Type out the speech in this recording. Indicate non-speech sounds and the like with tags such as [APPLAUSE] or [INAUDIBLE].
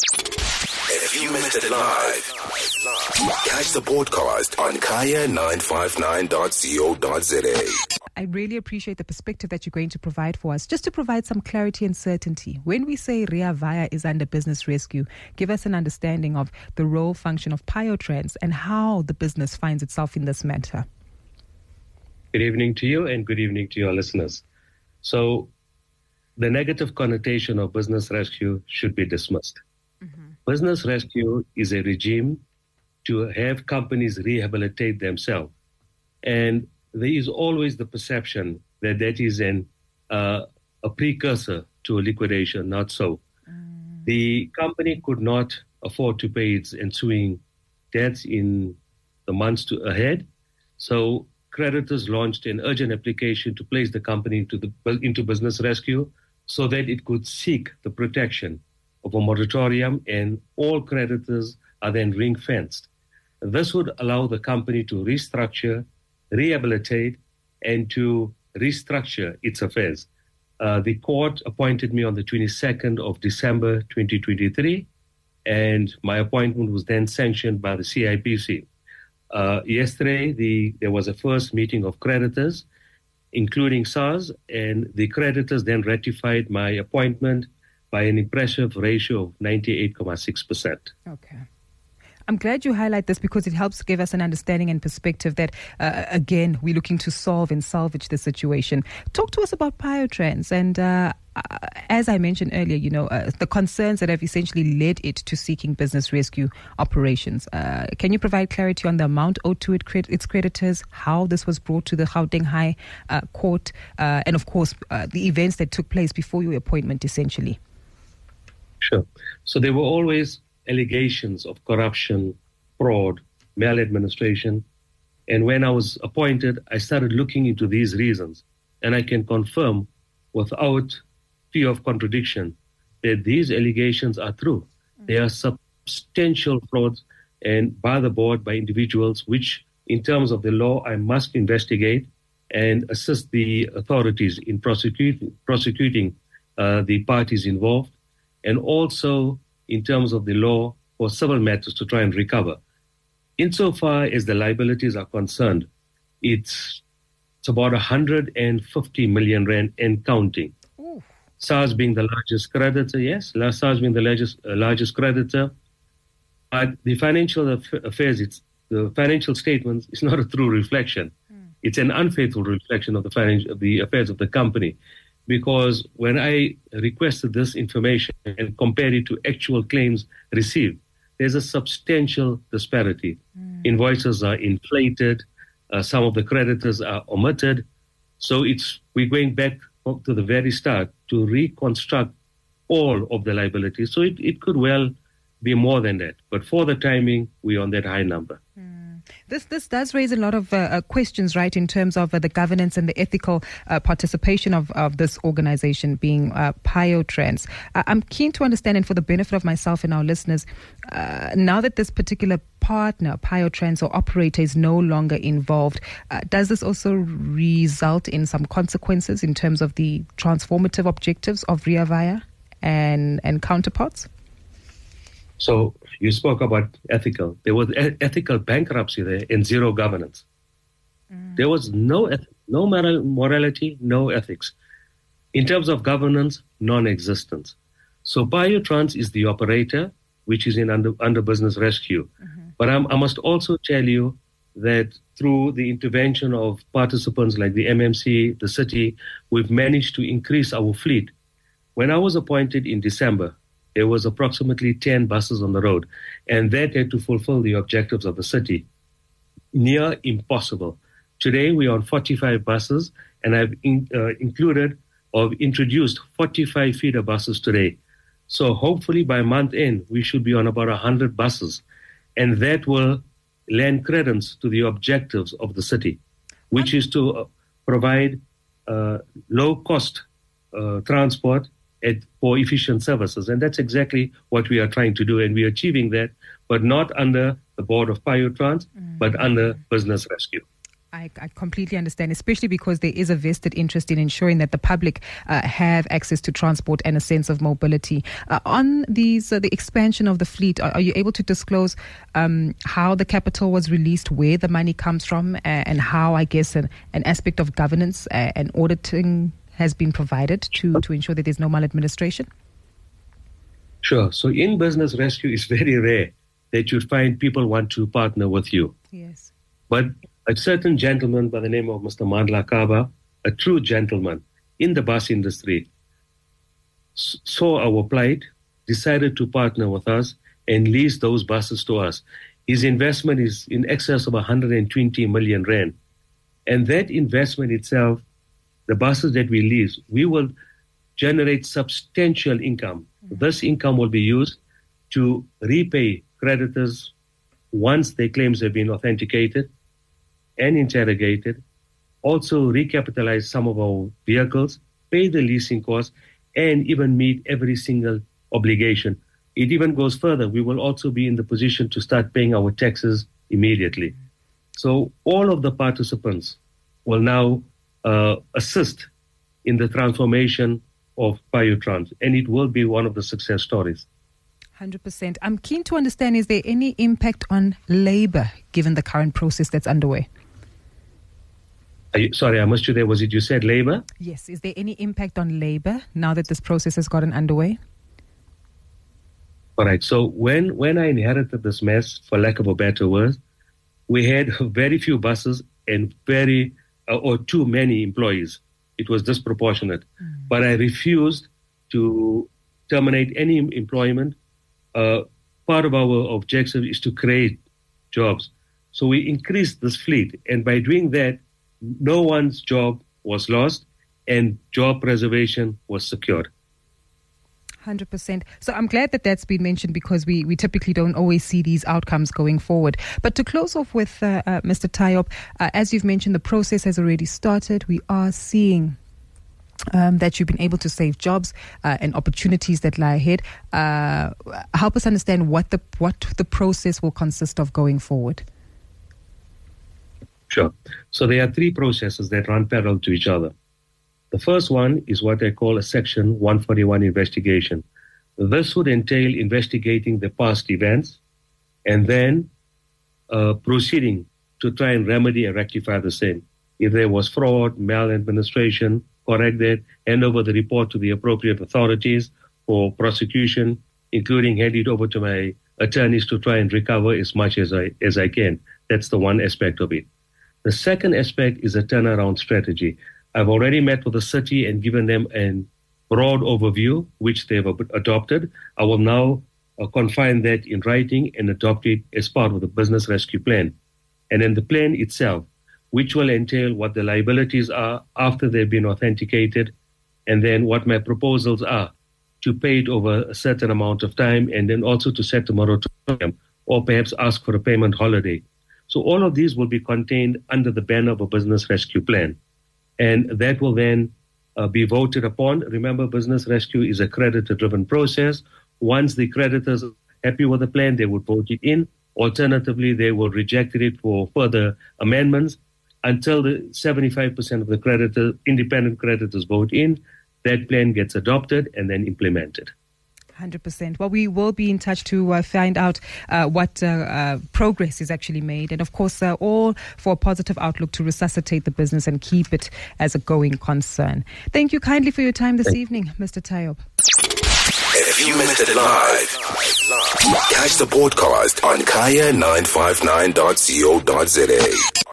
If you missed it live, catch the podcast on kaya959.co.za. I really appreciate the perspective that you're going to provide for us. Just to provide some clarity and certainty, when we say Rea Vaya is under business rescue, give us an understanding of the role function of PioTrans and how the business finds itself in this matter. Good evening to you and good evening to your listeners. So, the negative connotation of business rescue should be dismissed. Business rescue is a regime to have companies rehabilitate themselves. And there is always the perception that that is an, uh, a precursor to a liquidation, not so. The company could not afford to pay its ensuing debts in the months to ahead. So creditors launched an urgent application to place the company into, the, into business rescue so that it could seek the protection of a moratorium and all creditors are then ring fenced. This would allow the company to restructure, rehabilitate, and to restructure its affairs. Uh, the court appointed me on the 22nd of December 2023, and my appointment was then sanctioned by the CIPC. Uh, yesterday, the, there was a first meeting of creditors, including SARS, and the creditors then ratified my appointment by an impressive ratio of 98.6%. Okay. I'm glad you highlight this because it helps give us an understanding and perspective that, uh, again, we're looking to solve and salvage the situation. Talk to us about PioTrans and, uh, uh, as I mentioned earlier, you know, uh, the concerns that have essentially led it to seeking business rescue operations. Uh, can you provide clarity on the amount owed to it, its creditors, how this was brought to the Gauteng High uh, Court, and, of course, the events that took place before your appointment, essentially? Sure. So there were always allegations of corruption, fraud, maladministration. And when I was appointed, I started looking into these reasons. And I can confirm without fear of contradiction that these allegations are true. They are substantial frauds and by the board, by individuals, which in terms of the law, I must investigate and assist the authorities in prosecuting, prosecuting uh, the parties involved and also in terms of the law for civil matters to try and recover. Insofar as the liabilities are concerned, it's, it's about 150 million rand and counting. Ooh. SARS being the largest creditor, yes, SARS being the largest, uh, largest creditor. But the financial affairs, it's, the financial statements, is not a true reflection. Mm. It's an unfaithful reflection of the, financial, of the affairs of the company because when I requested this information and compared it to actual claims received, there's a substantial disparity. Mm. Invoices are inflated, uh, some of the creditors are omitted. So it's we're going back to the very start to reconstruct all of the liabilities. So it, it could well be more than that. But for the timing, we're on that high number. Mm. This this does raise a lot of uh, uh, questions, right, in terms of uh, the governance and the ethical uh, participation of, of this organization being uh, PioTrans. Uh, I'm keen to understand, and for the benefit of myself and our listeners, uh, now that this particular partner, PioTrans or operator, is no longer involved, does this also result in some consequences in terms of the transformative objectives of Rea Vaya and, and counterparts? So you spoke about ethical. There was ethical bankruptcy there and zero governance. Mm. There was no no moral, morality, no ethics. In terms of governance, non-existence. So PioTrans is the operator, which is in under, under business rescue. Mm-hmm. But I'm, I must also tell you that through the intervention of participants like the MMC, the city, we've managed to increase our fleet. When I was appointed in December, there was approximately 10 buses on the road, and that had to fulfill the objectives of the city. Near impossible. Today we are on 45 buses, and I've in, uh, included or introduced 45 feeder buses today. So hopefully by month end, we should be on about 100 buses, and that will lend credence to the objectives of the city, which is to uh, provide uh, low cost uh, transport at, for efficient services. And that's exactly what we are trying to do. And we're achieving that, but not under the board of PioTrans, mm-hmm. but under Business Rescue. I, I, completely understand, especially because there is a vested interest in ensuring that the public uh, have access to transport and a sense of mobility. Uh, on these, uh, the expansion of the fleet, are, are you able to disclose um, how the capital was released, where the money comes from, and how, I guess, an, an aspect of governance and auditing has been provided to, to ensure that there's no maladministration? Sure. So in business rescue, it's very rare that you find people want to partner with you. Yes. But a certain gentleman by the name of Mr. Mandla Kaba, a true gentleman in the bus industry, saw our plight, decided to partner with us, and lease those buses to us. His investment is in excess of 120 million rand. And that investment itself, the buses that we lease, we will generate substantial income. Mm-hmm. This income will be used to repay creditors once their claims have been authenticated and interrogated, also recapitalize some of our vehicles, pay the leasing costs, and even meet every single obligation. It even goes further. We will also be in the position to start paying our taxes immediately. So all of the participants will now assist in the transformation of PioTrans, and it will be one of the success stories. 100%. I'm keen to understand is there any impact on labor given the current process that's underway? You, sorry, I missed you there. Was it you said labor? Yes. Is there any impact on labor now that this process has gotten underway? All right. So when when I inherited this mess, for lack of a better word, we had [LAUGHS] very few buses and very uh, or too many employees. It was disproportionate. Mm. But I refused to terminate any employment. Uh, part of our objective is to create jobs. So we increased this fleet, and by doing that, no one's job was lost and job preservation was secured. 100%. So I'm glad that that's been mentioned because we, we typically don't always see these outcomes going forward. But to close off with uh, uh, Mr. Tayob, uh, as you've mentioned, the process has already started. We are seeing um, that you've been able to save jobs uh, and opportunities that lie ahead. Uh, help us understand what the what the process will consist of going forward. Sure. So there are three processes that run parallel to each other. The first one is what I call a Section 141 investigation. This would entail investigating the past events and then uh, proceeding to try and remedy and rectify the same. If there was fraud, maladministration, correct that, hand over the report to the appropriate authorities for prosecution, including hand it over to my attorneys to try and recover as much as I as I can. That's the one aspect of it. The second aspect is a turnaround strategy. I've already met with the city and given them a broad overview, which they've adopted. I will now uh, confine that in writing and adopt it as part of the business rescue plan. And then the plan itself, which will entail what the liabilities are after they've been authenticated, and then what my proposals are to pay it over a certain amount of time, and then also to set a moratorium or perhaps ask for a payment holiday so all of these will be contained under the banner of a business rescue plan. And that will then uh, be voted upon. Remember, business rescue is a creditor driven process. Once the creditors are happy with the plan, they would vote it in. Alternatively, they will reject it for further amendments until the 75% of the creditor, independent creditors vote in. That plan gets adopted and then implemented. 100%. Well, we will be in touch to uh, find out uh, what uh, uh progress is actually made. And of course, uh, all for a positive outlook to resuscitate the business and keep it as a going concern. Thank you kindly for your time this evening, Mr. Tayob. If you missed it live, catch the podcast on kaya959.co.za.